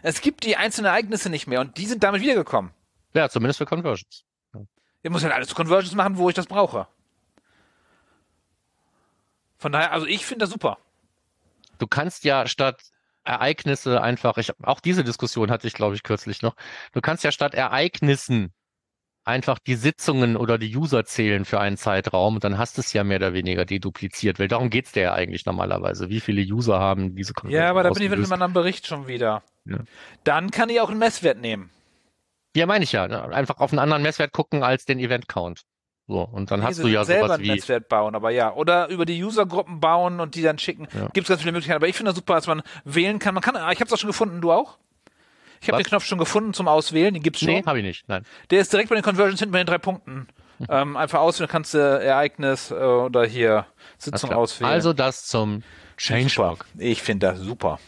Es gibt die einzelnen Ereignisse nicht mehr und die sind damit wiedergekommen. Ja, zumindest für Conversions. Ich muss halt alles Conversions machen, wo ich das brauche. Von daher, also ich finde das super. Du kannst ja statt Ereignisse einfach, ich auch diese Diskussion hatte ich, glaube ich, kürzlich noch. Du kannst ja statt Ereignissen einfach die Sitzungen oder die User zählen für einen Zeitraum und dann hast du es ja mehr oder weniger dedupliziert, weil darum geht's dir ja eigentlich normalerweise. Wie viele User haben diese Konferenz Ja, aber da bin ich mit einem anderen Bericht schon wieder. Ja. Dann kann ich auch einen Messwert nehmen. Ja, meine ich ja. Einfach auf einen anderen Messwert gucken als den Event Count. So, und dann nee, hast du ja selber sowas ein wie Netzwerk bauen, aber ja, oder über die Usergruppen bauen und die dann schicken. Ja. Gibt es ganz viele Möglichkeiten, aber ich finde das super, dass man wählen kann. Man kann, ich habe es auch schon gefunden, du auch? Ich habe den Knopf schon gefunden zum Auswählen, den gibt's schon. Nee, habe ich nicht, nein. Der ist direkt bei den Conversions hinten bei den drei Punkten. Mhm. Ähm, einfach auswählen, kannst du Ereignis äh, oder hier Sitzung auswählen. Also das zum Changelog. Ich finde das super.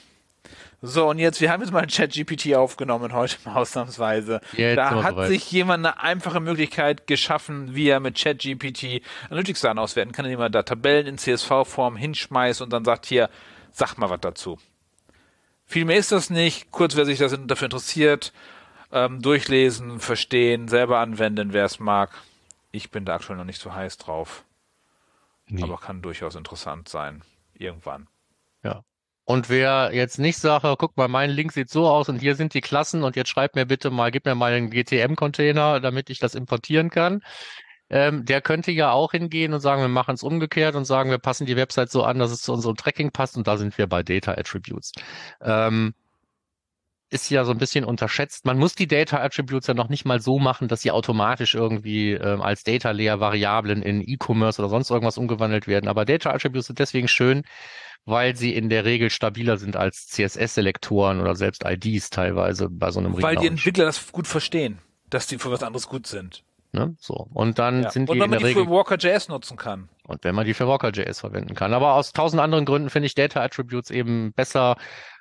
So, und jetzt, wir haben jetzt mal ein Chat-GPT aufgenommen heute mal ausnahmsweise. Jetzt da hat sich jemand eine einfache Möglichkeit geschaffen, wie er mit Chat-GPT Analytics-Daten auswerten kann, indem er da Tabellen in CSV-Form hinschmeißt und dann sagt hier, sag mal was dazu. Viel mehr ist das nicht. Kurz, wer sich das dafür interessiert, ähm, durchlesen, verstehen, selber anwenden, wer es mag. Ich bin da aktuell noch nicht so heiß drauf. Nee. Aber kann durchaus interessant sein. Irgendwann. Ja. Und wer jetzt nicht sagt, oh, guck mal, mein Link sieht so aus und hier sind die Klassen und jetzt schreib mir bitte mal, gib mir mal einen GTM-Container, damit ich das importieren kann. Ähm, der könnte ja auch hingehen und sagen, wir machen es umgekehrt und sagen, wir passen die Website so an, dass es zu unserem Tracking passt und da sind wir bei Data Attributes. Ähm, ist ja so ein bisschen unterschätzt. Man muss die Data Attributes ja noch nicht mal so machen, dass sie automatisch irgendwie äh, als Data Layer Variablen in E-Commerce oder sonst irgendwas umgewandelt werden. Aber Data Attributes sind deswegen schön, weil sie in der Regel stabiler sind als CSS-Selektoren oder selbst IDs teilweise bei so einem Weil die Entwickler das gut verstehen, dass die für was anderes gut sind. Ne? So. Und dann Ja. sind Und die wenn in man die Regel. für Walker.js nutzen kann. Und wenn man die für Walker.js verwenden kann. Aber aus tausend anderen Gründen finde ich Data Attributes eben besser.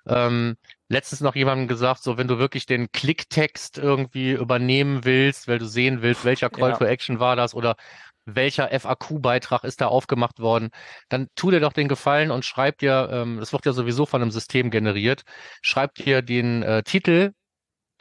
Ähm, letztens noch jemandem gesagt, so wenn du wirklich den Klicktext irgendwie übernehmen willst, weil du sehen willst, welcher Call Ja. to Action war das oder welcher FAQ-Beitrag ist da aufgemacht worden, dann tu dir doch den Gefallen und schreib dir, ähm, das wird ja sowieso von einem System generiert, schreib dir den äh, Titel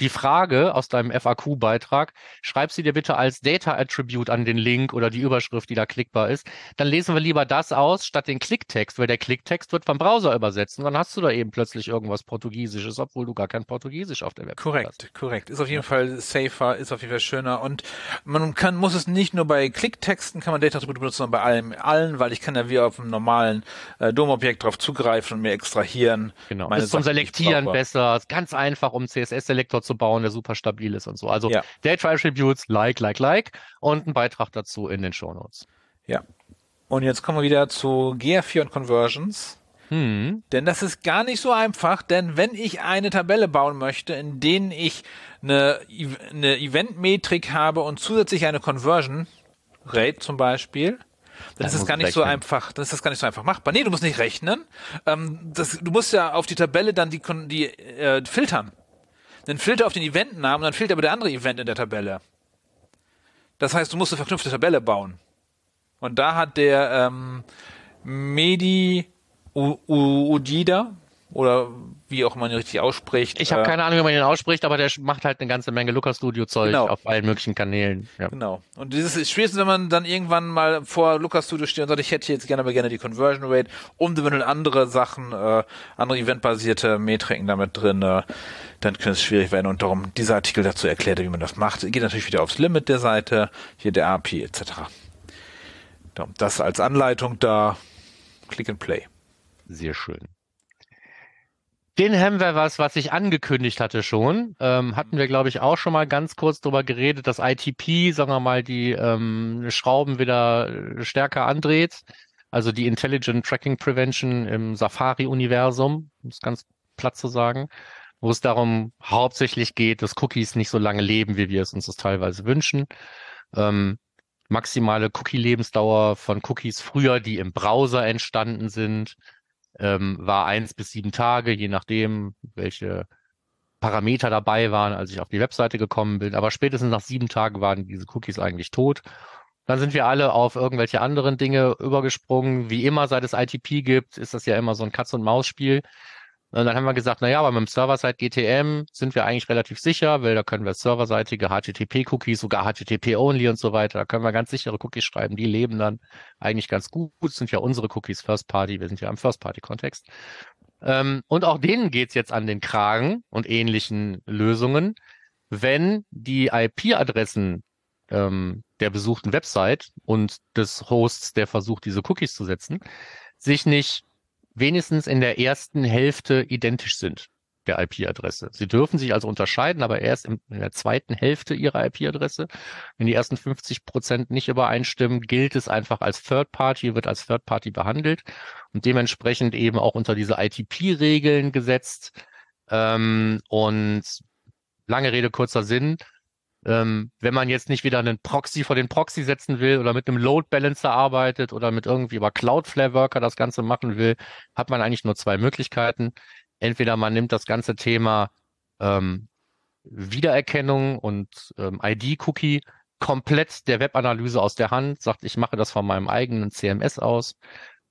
die Frage aus deinem FAQ-Beitrag, schreib sie dir bitte als Data-Attribute an den Link oder die Überschrift, die da klickbar ist. Dann lesen wir lieber das aus, statt den Klicktext, weil der Klicktext wird vom Browser übersetzt und dann hast du da eben plötzlich irgendwas Portugiesisches, obwohl du gar kein Portugiesisch auf der Website hast. Korrekt, korrekt. Ist auf jeden Fall safer, ist auf jeden Fall schöner und man kann, muss es nicht nur bei Klicktexten kann man Data Attribute benutzen, sondern bei allem, allen, weil ich kann ja wie auf einem normalen äh, DOM-Objekt drauf zugreifen und mir extrahieren. Genau. ist zum Selektieren besser, ganz einfach, um CSS-Selektor zu bauen, der super stabil ist und so. Also Ja. Data Attributes, like, like, like und ein Beitrag dazu in den Shownotes. Ja. Und jetzt kommen wir wieder zu GA4 und Conversions. Hm. Denn das ist gar nicht so einfach, denn wenn ich eine Tabelle bauen möchte, in denen ich eine, eine Event-Metrik habe und zusätzlich eine Conversion Rate zum Beispiel, dann Dann ist das musst gar nicht so rechnen. einfach, dann ist das gar nicht so einfach machbar. Nee, du musst nicht rechnen. Ähm, das, du musst ja auf die Tabelle dann die, die äh, filtern. Dann filter auf den Eventnamen, dann filter aber der andere Event in der Tabelle. Das heißt, du musst eine verknüpfte Tabelle bauen. Und da hat der ähm, Medi Ujida oder wie auch man ihn richtig ausspricht. Ich habe äh, keine Ahnung, wie man den ausspricht, aber der macht halt eine ganze Menge Looker Studio Zeug Genau. auf allen möglichen Kanälen. Ja. Genau. Und dieses ist spätestens, wenn man dann irgendwann mal vor Lucas Studio steht und sagt, ich hätte jetzt gerne aber gerne die Conversion Rate und eventuell andere Sachen, äh, andere eventbasierte Metriken damit drin, äh, dann könnte es schwierig werden. Und darum dieser Artikel dazu erklärt, er, wie man das macht. Geht natürlich wieder aufs Limit der Seite, hier der API etc. Das als Anleitung da, Click and Play. Sehr schön. Den haben wir was, was ich angekündigt hatte schon. Ähm, hatten wir, glaube ich, auch schon mal ganz kurz drüber geredet, dass ITP, sagen wir mal, die ähm, Schrauben wieder äh, stärker andreht. Also die Intelligent Tracking Prevention im Safari-Universum, um es ganz platt zu sagen, wo es darum hauptsächlich geht, dass Cookies nicht so lange leben, wie wir es uns das teilweise wünschen. Ähm, maximale Cookie-Lebensdauer von Cookies früher, die im Browser entstanden sind, ähm, war eins bis sieben Tage, je nachdem, welche Parameter dabei waren, als ich auf die Webseite gekommen bin. Aber spätestens nach sieben Tagen waren diese Cookies eigentlich tot. Dann sind wir alle auf irgendwelche anderen Dinge übergesprungen. Wie immer, seit es ITP gibt, ist das ja immer so ein Katz-und-Maus-Spiel. Und dann haben wir gesagt, na ja, aber mit dem Server-Side GTM sind wir eigentlich relativ sicher, weil da können wir serverseitige HTTP-Cookies, sogar HTTP-only und so weiter, da können wir ganz sichere Cookies schreiben, die leben dann eigentlich ganz gut, sind ja unsere Cookies First-Party, wir sind ja im First-Party-Kontext. Ähm, und auch denen geht's jetzt an den Kragen und ähnlichen Lösungen, wenn die IP-Adressen ähm, der besuchten Website und des Hosts, der versucht, diese Cookies zu setzen, sich nicht wenigstens in der ersten Hälfte identisch sind der IP-Adresse. Sie dürfen sich also unterscheiden, aber erst in der zweiten Hälfte ihrer IP-Adresse. Wenn die ersten 50 Prozent nicht übereinstimmen, gilt es einfach als Third Party, wird als Third Party behandelt und dementsprechend eben auch unter diese ITP-Regeln gesetzt. Ähm, und lange Rede, kurzer Sinn. Ähm, wenn man jetzt nicht wieder einen Proxy vor den Proxy setzen will oder mit einem Load Balancer arbeitet oder mit irgendwie über Cloudflare Worker das Ganze machen will, hat man eigentlich nur zwei Möglichkeiten. Entweder man nimmt das ganze Thema ähm, Wiedererkennung und ähm, ID-Cookie komplett der Webanalyse aus der Hand, sagt, ich mache das von meinem eigenen CMS aus,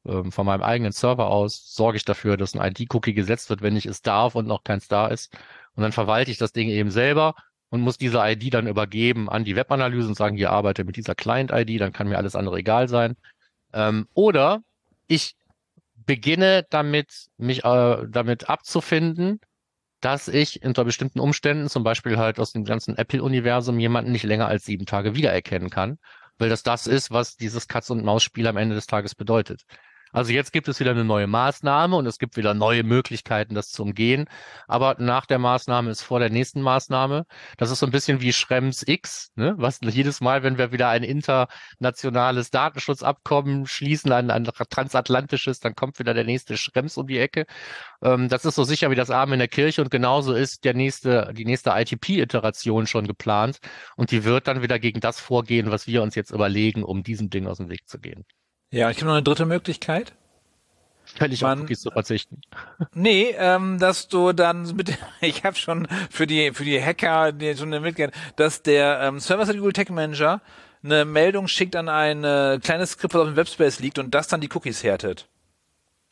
ähm, von meinem eigenen Server aus, sorge ich dafür, dass ein ID-Cookie gesetzt wird, wenn ich es darf und noch keins da ist. Und dann verwalte ich das Ding eben selber und muss diese ID dann übergeben an die Webanalyse und sagen, hier arbeite mit dieser Client-ID, dann kann mir alles andere egal sein. Ähm, oder ich beginne damit, mich äh, damit abzufinden, dass ich unter bestimmten Umständen, zum Beispiel halt aus dem ganzen Apple-Universum, jemanden nicht länger als sieben Tage wiedererkennen kann, weil das das ist, was dieses Katz-und-Maus-Spiel am Ende des Tages bedeutet. Also jetzt gibt es wieder eine neue Maßnahme und es gibt wieder neue Möglichkeiten, das zu umgehen. Aber nach der Maßnahme ist vor der nächsten Maßnahme. Das ist so ein bisschen wie Schrems X, ne? was jedes Mal, wenn wir wieder ein internationales Datenschutzabkommen schließen, ein, ein transatlantisches, dann kommt wieder der nächste Schrems um die Ecke. Ähm, das ist so sicher wie das Arm in der Kirche und genauso ist der nächste, die nächste ITP-Iteration schon geplant und die wird dann wieder gegen das vorgehen, was wir uns jetzt überlegen, um diesem Ding aus dem Weg zu gehen. Ja, ich habe noch eine dritte Möglichkeit. Völlig auf Cookies zu verzichten. Nee, ähm, dass du dann mit, ich habe schon für die für die Hacker die schon Möglichkeit, dass der ähm, Server-Side Google Tech Manager eine Meldung schickt an ein äh, kleines Skript, was auf dem Webspace liegt und das dann die Cookies härtet.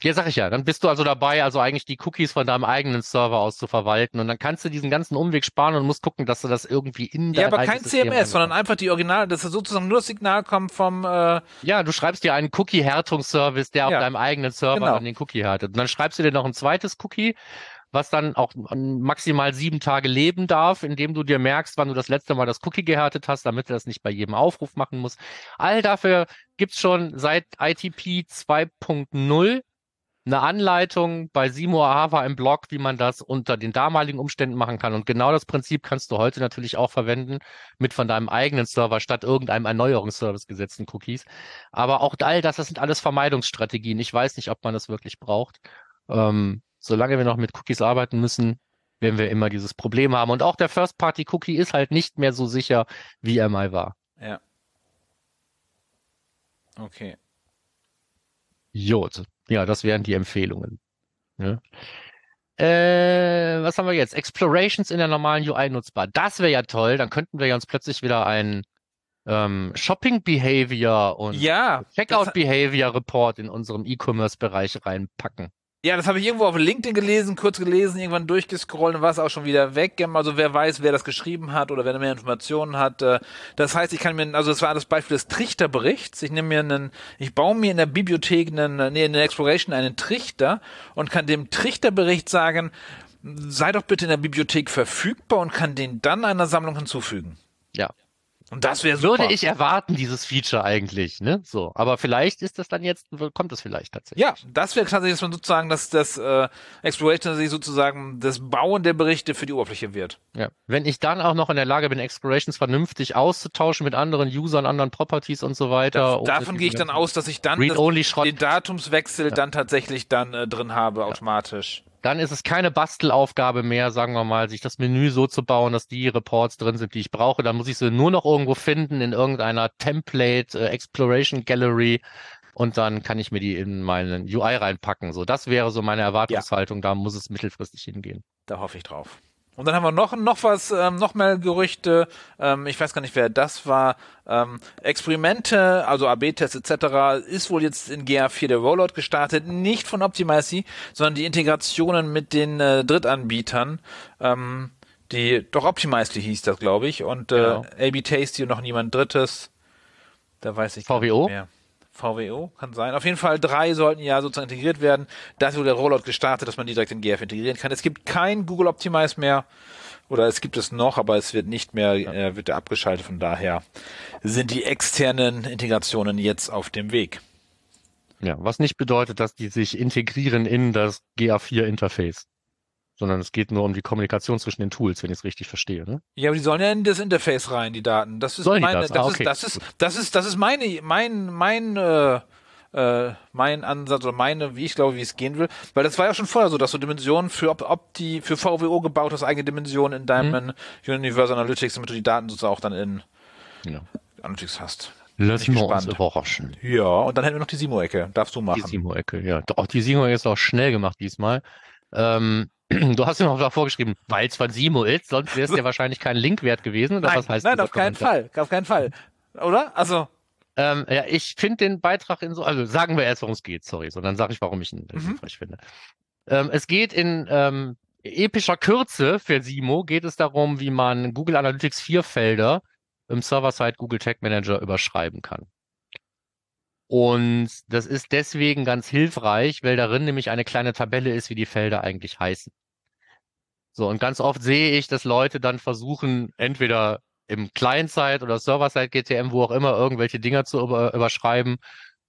Ja, sag ich ja. Dann bist du also dabei, also eigentlich die Cookies von deinem eigenen Server aus zu verwalten. Und dann kannst du diesen ganzen Umweg sparen und musst gucken, dass du das irgendwie in Ja, aber kein CMS, sondern einfach die Original, dass sozusagen nur das Signal kommt vom äh Ja, du schreibst dir einen Cookie-Härtungsservice, der ja. auf deinem eigenen Server genau. dann den Cookie härtet. Und dann schreibst du dir noch ein zweites Cookie, was dann auch maximal sieben Tage leben darf, indem du dir merkst, wann du das letzte Mal das Cookie gehärtet hast, damit du das nicht bei jedem Aufruf machen musst. All dafür gibt's schon seit ITP 2.0 eine Anleitung bei Simo Ahava im Blog, wie man das unter den damaligen Umständen machen kann. Und genau das Prinzip kannst du heute natürlich auch verwenden mit von deinem eigenen Server statt irgendeinem Erneuerungsservice gesetzten Cookies. Aber auch all das, das sind alles Vermeidungsstrategien. Ich weiß nicht, ob man das wirklich braucht. Ähm, solange wir noch mit Cookies arbeiten müssen, werden wir immer dieses Problem haben. Und auch der First-Party-Cookie ist halt nicht mehr so sicher, wie er mal war. Ja. Okay. Jod. Ja, das wären die Empfehlungen. Ja. Äh, was haben wir jetzt? Explorations in der normalen UI nutzbar. Das wäre ja toll. Dann könnten wir ja uns plötzlich wieder ein ähm, Shopping Behavior und ja, Checkout Behavior Report in unserem E-Commerce Bereich reinpacken. Ja, das habe ich irgendwo auf LinkedIn gelesen, kurz gelesen, irgendwann durchgescrollt und war es auch schon wieder weg. Also wer weiß, wer das geschrieben hat oder wer mehr Informationen hat. Äh, das heißt, ich kann mir, also das war das Beispiel des Trichterberichts. Ich nehme mir einen, ich baue mir in der Bibliothek einen, nee, in der Exploration einen Trichter und kann dem Trichterbericht sagen, sei doch bitte in der Bibliothek verfügbar und kann den dann einer Sammlung hinzufügen. Ja, und das wäre super. Würde ich erwarten, dieses Feature eigentlich, ne? So. Aber vielleicht ist das dann jetzt, kommt das vielleicht tatsächlich. Ja, das wäre tatsächlich, dass man sozusagen, dass das äh, Exploration sich sozusagen das Bauen der Berichte für die Oberfläche wird. Ja. Wenn ich dann auch noch in der Lage bin, Explorations vernünftig auszutauschen mit anderen Usern, anderen Properties und so weiter. Da, davon gehe ich dann aus, dass ich dann das, den Datumswechsel ja. dann tatsächlich dann äh, drin habe, ja. automatisch dann ist es keine Bastelaufgabe mehr, sagen wir mal, sich das Menü so zu bauen, dass die Reports drin sind, die ich brauche. Dann muss ich sie nur noch irgendwo finden in irgendeiner Template äh, Exploration Gallery und dann kann ich mir die in meinen UI reinpacken. So, das wäre so meine Erwartungshaltung. Ja. Da muss es mittelfristig hingehen. Da hoffe ich drauf. Und dann haben wir noch, noch was, ähm, noch mehr Gerüchte. Ähm, ich weiß gar nicht, wer das war. Ähm, Experimente, also AB-Tests etc. ist wohl jetzt in GA4 der Rollout gestartet. Nicht von Optimize, sondern die Integrationen mit den äh, Drittanbietern. Ähm, die, doch Optimizely hieß das, glaube ich. Und äh, genau. AB Tasty und noch niemand Drittes. Da weiß ich VWO? nicht mehr. VWO, kann sein. Auf jeden Fall drei sollten ja sozusagen integriert werden. Da ist wohl der Rollout gestartet, dass man direkt in GF integrieren kann. Es gibt kein Google Optimize mehr. Oder es gibt es noch, aber es wird nicht mehr, äh, wird abgeschaltet. Von daher sind die externen Integrationen jetzt auf dem Weg. Ja, was nicht bedeutet, dass die sich integrieren in das GA4-Interface sondern es geht nur um die Kommunikation zwischen den Tools, wenn ich es richtig verstehe. Ne? Ja, aber die sollen ja in das Interface rein, die Daten. Das ist sollen meine, das? Das, ah, okay. ist, das ist, das ist, das ist meine, mein, mein, äh, äh, mein Ansatz oder meine, wie ich glaube, wie es gehen will, weil das war ja schon vorher so, dass du Dimensionen für ob, ob die für VWO gebaut hast, eigene Dimensionen in deinem mhm. Universal Analytics, damit du die Daten sozusagen auch dann in ja. Analytics hast. Lassen wir uns überraschen. Ja, und dann hätten wir noch die Simo-Ecke. Darfst du machen. Die Simo-Ecke, ja. Doch, die Simo-Ecke ist auch schnell gemacht diesmal. Ähm, Du hast mir noch vorgeschrieben, weil es von Simo ist, sonst wäre es ja wahrscheinlich kein Link wert gewesen. Oder nein, was heißt nein auf keinen Fall, auf keinen Fall. Oder? Also. Ähm, ja, ich finde den Beitrag in so, also sagen wir erst, worum es geht, sorry, sondern sage ich, warum ich ihn mhm. hilfreich finde. Ähm, es geht in ähm, epischer Kürze für Simo, geht es darum, wie man Google Analytics 4 Felder im Server-Side Google Tag Manager überschreiben kann. Und das ist deswegen ganz hilfreich, weil darin nämlich eine kleine Tabelle ist, wie die Felder eigentlich heißen. So, und ganz oft sehe ich, dass Leute dann versuchen, entweder im Client-Side oder Server-Side GTM, wo auch immer, irgendwelche Dinger zu über, überschreiben.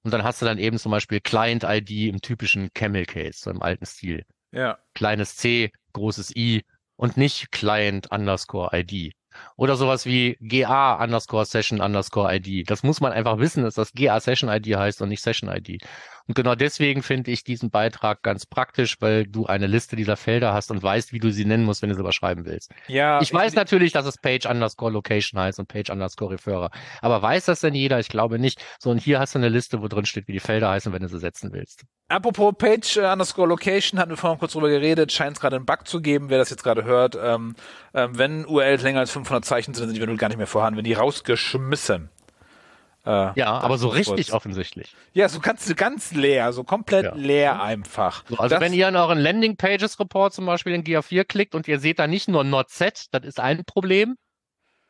Und dann hast du dann eben zum Beispiel Client-ID im typischen Camel-Case, so im alten Stil. Ja. Kleines C, großes I und nicht Client underscore ID. Oder sowas wie GA underscore Session underscore ID. Das muss man einfach wissen, dass das GA Session ID heißt und nicht Session ID. Und genau deswegen finde ich diesen Beitrag ganz praktisch, weil du eine Liste dieser Felder hast und weißt, wie du sie nennen musst, wenn du sie überschreiben willst. Ja. Ich weiß natürlich, dass es Page underscore Location heißt und Page underscore Referrer. Aber weiß das denn jeder? Ich glaube nicht. So, und hier hast du eine Liste, wo drin steht, wie die Felder heißen, wenn du sie setzen willst. Apropos Page äh, underscore Location, hatten wir vorhin kurz drüber geredet, scheint es gerade einen Bug zu geben, wer das jetzt gerade hört. Ähm, ähm, wenn URLs länger als 500 Zeichen sind, sind die gar nicht mehr vorhanden, wenn die rausgeschmissen. Äh, ja, aber so richtig kurz. offensichtlich. Ja, so kannst du ganz leer, so komplett ja. leer einfach. So, also das, wenn ihr in euren Landing Pages Report zum Beispiel in GA4 klickt und ihr seht da nicht nur not set, das ist ein Problem,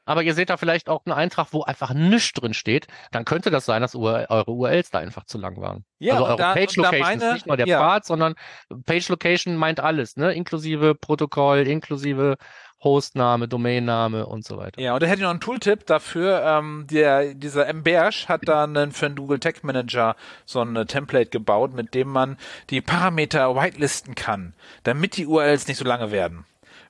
aber ihr seht da vielleicht auch einen Eintrag, wo einfach nichts drin steht, dann könnte das sein, dass eure URLs da einfach zu lang waren. Ja, also eure da, Page Location meine, ist nicht nur der ja. Pfad, sondern Page Location meint alles, ne? Inklusive Protokoll, inklusive Hostname, Domainname und so weiter. Ja, und da hätte ich noch einen Tooltip dafür. Ähm, der, dieser Mbersch hat da einen, für den Google Tag Manager so ein Template gebaut, mit dem man die Parameter whitelisten kann, damit die URLs nicht so lange werden.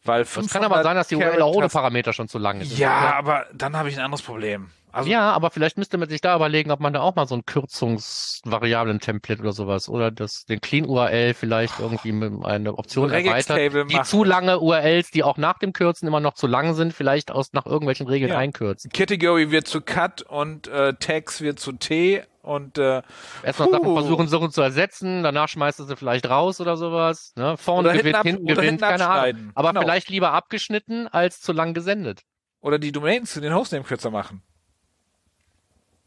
Weil es kann aber sein, dass die URL auch ohne Parameter schon zu lang ist. Ja, aber dann habe ich ein anderes Problem. Also, ja, aber vielleicht müsste man sich da überlegen, ob man da auch mal so ein Kürzungsvariablen-Template oder sowas oder das, den Clean URL vielleicht irgendwie mit einer Option erweitert, die machen. zu lange URLs, die auch nach dem Kürzen immer noch zu lang sind, vielleicht aus nach irgendwelchen Regeln ja. einkürzen. Category wird zu Cut und äh, Tags wird zu T und äh, erstmal Sachen versuchen, Sachen zu ersetzen, danach schmeißt du sie vielleicht raus oder sowas. Ne? Vorne gewinnt, hinten, hinten gewinnt, keine Ahnung. Aber genau. vielleicht lieber abgeschnitten als zu lang gesendet. Oder die Domains zu den Hostname kürzer machen.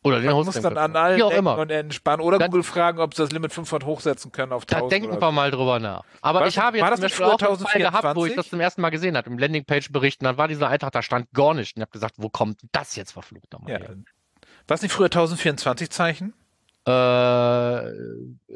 Oder den Man muss dann an allen Wie auch immer. und entspannen. Oder dann, Google fragen, ob sie das Limit 500 hochsetzen können auf 1000. Da denken wir mal drüber nach. Aber war ich habe jetzt zum Beispiel auch einen Fall gehabt, wo ich das zum ersten Mal gesehen habe, im Landingpage-Berichten. Dann war dieser Eintrag, da stand gar nicht. Und ich habe gesagt, wo kommt das jetzt verflucht nochmal ja. War es nicht früher 1024 Zeichen? Äh,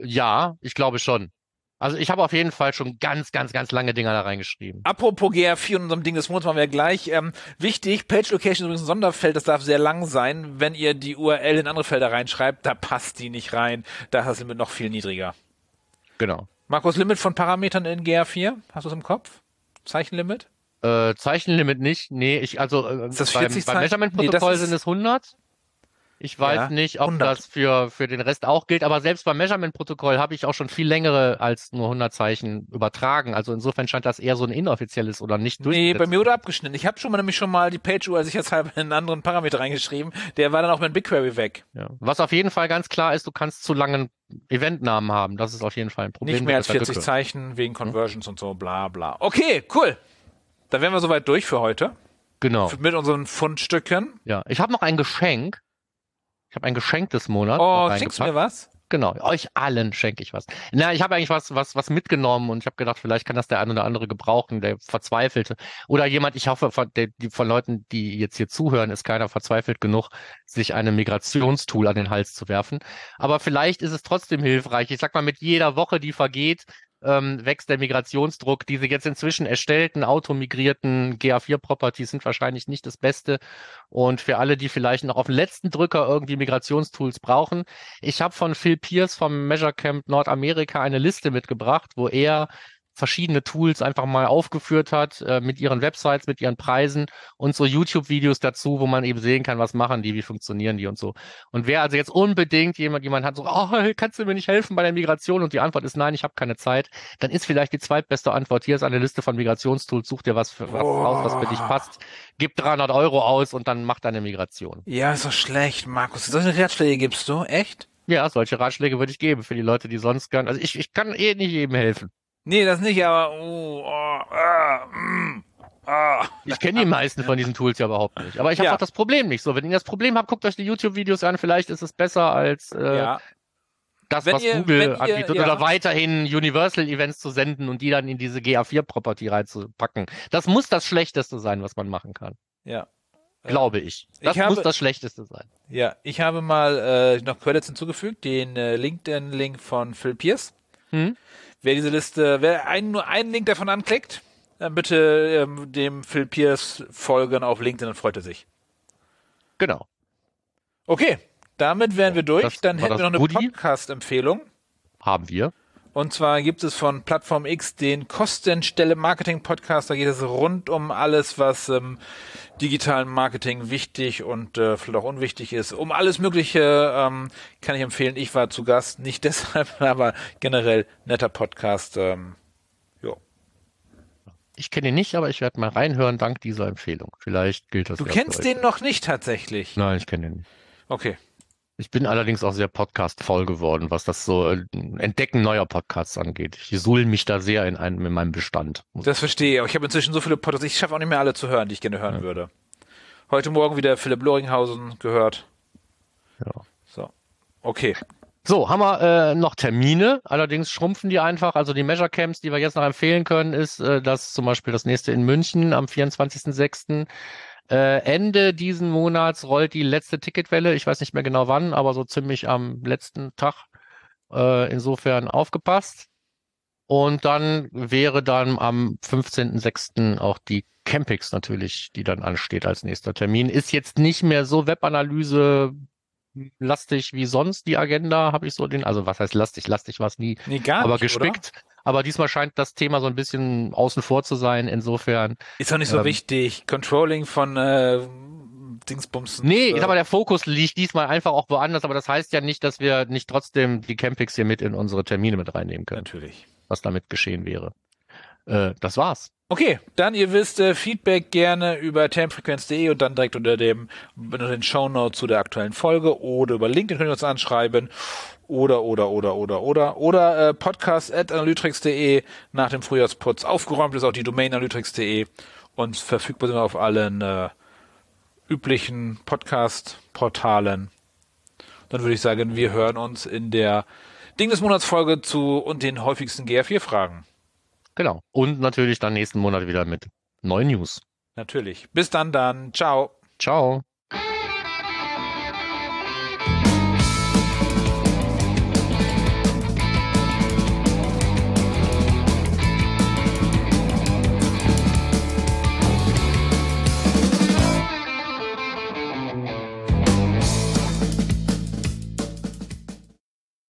ja, ich glaube schon. Also ich habe auf jeden Fall schon ganz, ganz, ganz lange Dinger da reingeschrieben. Apropos GR4 und unserem Ding des Monats machen wir gleich. Ähm, wichtig, Page Location ist übrigens ein Sonderfeld, das darf sehr lang sein. Wenn ihr die URL in andere Felder reinschreibt, da passt die nicht rein. Da ist das Limit noch viel niedriger. Genau. Markus, Limit von Parametern in GR4? Hast du es im Kopf? Zeichenlimit? Äh, Zeichenlimit nicht. Nee, ich, also äh, ist das 40 beim, beim Measurement-Protokoll nee, sind es 100. Ich weiß ja, nicht, ob 100. das für, für den Rest auch gilt, aber selbst beim Measurement-Protokoll habe ich auch schon viel längere als nur 100 Zeichen übertragen. Also insofern scheint das eher so ein inoffizielles oder nicht Nee, bei mir wurde abgeschnitten. Ich habe schon mal nämlich schon mal die Page-URL sicherheitshalber in einen anderen Parameter reingeschrieben. Der war dann auch mit BigQuery weg. Ja. Was auf jeden Fall ganz klar ist, du kannst zu langen Eventnamen haben. Das ist auf jeden Fall ein Problem. Nicht mehr als 40 Zeichen wegen hm? Conversions hm? und so, bla bla. Okay, cool. Dann wären wir soweit durch für heute. Genau. Mit unseren Fundstücken. Ja, ich habe noch ein Geschenk. Ich habe ein Geschenk des Monats. Oh, schenkst du mir was? Genau, euch allen schenke ich was. Na, ich habe eigentlich was, was, was mitgenommen und ich habe gedacht, vielleicht kann das der ein oder andere gebrauchen, der verzweifelte. Oder jemand, ich hoffe, von, der, die, von Leuten, die jetzt hier zuhören, ist keiner verzweifelt genug, sich einem Migrationstool an den Hals zu werfen. Aber vielleicht ist es trotzdem hilfreich. Ich sag mal, mit jeder Woche, die vergeht, ähm, wächst der Migrationsdruck. Diese jetzt inzwischen erstellten, automigrierten GA4-Properties sind wahrscheinlich nicht das Beste. Und für alle, die vielleicht noch auf den letzten Drücker irgendwie Migrationstools brauchen, ich habe von Phil Pierce vom Measure Camp Nordamerika eine Liste mitgebracht, wo er verschiedene Tools einfach mal aufgeführt hat äh, mit ihren Websites, mit ihren Preisen und so YouTube-Videos dazu, wo man eben sehen kann, was machen die, wie funktionieren die und so. Und wer also jetzt unbedingt jemand, jemand hat so, oh, kannst du mir nicht helfen bei der Migration? Und die Antwort ist nein, ich habe keine Zeit, dann ist vielleicht die zweitbeste Antwort, hier ist eine Liste von Migrationstools, such dir was, für, was oh. raus, was für dich passt, gib 300 Euro aus und dann mach deine Migration. Ja, ist doch schlecht, Markus. Solche Ratschläge gibst du, echt? Ja, solche Ratschläge würde ich geben für die Leute, die sonst gern, also ich, ich kann eh nicht jedem helfen. Nee, das nicht, aber oh, oh, ah, mm, ah. Ich kenne die meisten von diesen Tools ja überhaupt nicht. Aber ich habe ja. auch das Problem nicht so. Wenn ihr das Problem habt, guckt euch die YouTube-Videos an. Vielleicht ist es besser als äh, ja. das, wenn was ihr, Google ihr, anbietet. Ja. Oder weiterhin Universal-Events zu senden und die dann in diese GA4-Property reinzupacken. Das muss das Schlechteste sein, was man machen kann. Ja. Glaube ich. Das ich habe, muss das Schlechteste sein. Ja, ich habe mal äh, noch Credits hinzugefügt, den äh, LinkedIn-Link von Phil Pierce. Hm? Wer diese Liste, wer ein, nur einen Link davon anklickt, dann bitte ähm, dem Phil Pierce folgen auf LinkedIn, dann freut er sich. Genau. Okay, damit wären wir durch. Das Dann hätten wir noch eine. Podcast-Empfehlung. Haben wir. Und zwar gibt es von Plattform X den Kostenstelle Marketing Podcast. Da geht es rund um alles, was im digitalen Marketing wichtig und äh, vielleicht auch unwichtig ist. Um alles Mögliche ähm, kann ich empfehlen. Ich war zu Gast, nicht deshalb, aber generell netter Podcast. Ähm, jo. Ich kenne ihn nicht, aber ich werde mal reinhören dank dieser Empfehlung. Vielleicht gilt das Du ja kennst den noch nicht tatsächlich. Nein, ich kenne ihn nicht. Okay. Ich bin allerdings auch sehr Podcast-voll geworden, was das so äh, Entdecken neuer Podcasts angeht. Ich suhl mich da sehr in, einem, in meinem Bestand. Das verstehe ich. Aber ich habe inzwischen so viele Podcasts. Ich schaffe auch nicht mehr alle zu hören, die ich gerne hören Ja. würde. Heute Morgen wieder Philipp Loringhausen gehört. Ja. So. Okay. So, haben wir äh, noch Termine, allerdings schrumpfen die einfach. Also die Measure Camps, die wir jetzt noch empfehlen können, ist, äh, dass zum Beispiel das nächste in München am 24.06. Äh, Ende diesen Monats rollt die letzte Ticketwelle. Ich weiß nicht mehr genau wann, aber so ziemlich am letzten Tag. Äh, insofern aufgepasst. Und dann wäre dann am 15.06. auch die Campix natürlich, die dann ansteht als nächster Termin. Ist jetzt nicht mehr so Webanalyse lastig wie sonst die Agenda, habe ich so den, also was heißt lastig? Lastig war es nie, Nee, gar aber nicht, gespickt. Aber diesmal scheint das Thema so ein bisschen außen vor zu sein. Insofern? Ist doch nicht so Ähm, wichtig. Controlling von äh, Dingsbumsen. nee, äh, ich sag mal, der Fokus liegt diesmal einfach auch woanders, aber das heißt ja nicht, dass wir nicht trotzdem die Campings hier mit in unsere Termine mit reinnehmen können, Natürlich. was damit geschehen wäre. Äh, das war's. Okay, dann ihr wisst, äh, Feedback gerne über termfrequenz.de und dann direkt unter dem unter den Shownotes zu der aktuellen Folge oder über LinkedIn könnt ihr uns anschreiben oder oder oder oder oder oder äh, podcast at analytrix.de nach dem Frühjahrsputz aufgeräumt ist auch die Domain analytrix.de und verfügbar sind wir auf allen äh, üblichen Podcast-Portalen. Dann würde ich sagen, wir hören uns in der Ding des Monats Folge zu und den häufigsten GR4-Fragen. Genau. Und natürlich dann nächsten Monat wieder mit neuen News. Natürlich. Bis dann dann. Ciao. Ciao.